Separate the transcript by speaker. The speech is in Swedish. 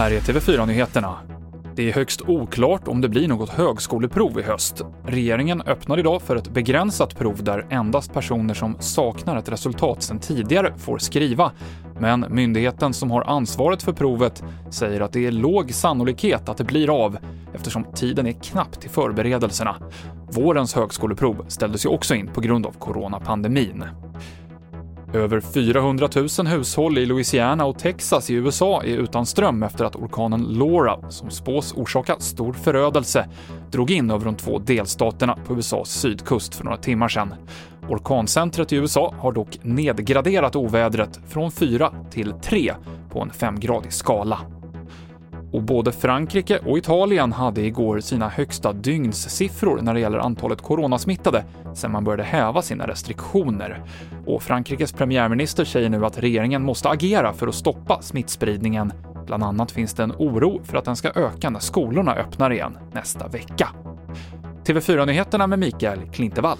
Speaker 1: Här är TV4-nyheterna. Det är högst oklart om det blir något högskoleprov i höst. Regeringen öppnar idag för ett begränsat prov där endast personer som saknar ett resultat sedan tidigare får skriva. Men myndigheten som har ansvaret för provet säger att det är låg sannolikhet att det blir av eftersom tiden är knapp till förberedelserna. Vårens högskoleprov ställdes ju också in på grund av coronapandemin. Över 400 000 hushåll i Louisiana och Texas i USA är utan ström efter att orkanen Laura, som spås orsaka stor förödelse, drog in över de två delstaterna på USAs sydkust för några timmar sedan. Orkancentret i USA har dock nedgraderat ovädret från 4 till 3 på en femgradig skala. Och både Frankrike och Italien hade igår sina högsta dygnssiffror när det gäller antalet coronasmittade sedan man började häva sina restriktioner. Och Frankrikes premiärminister säger nu att regeringen måste agera för att stoppa smittspridningen. Bland annat finns det en oro för att den ska öka när skolorna öppnar igen nästa vecka. TV4-nyheterna med Mikael Klintevall.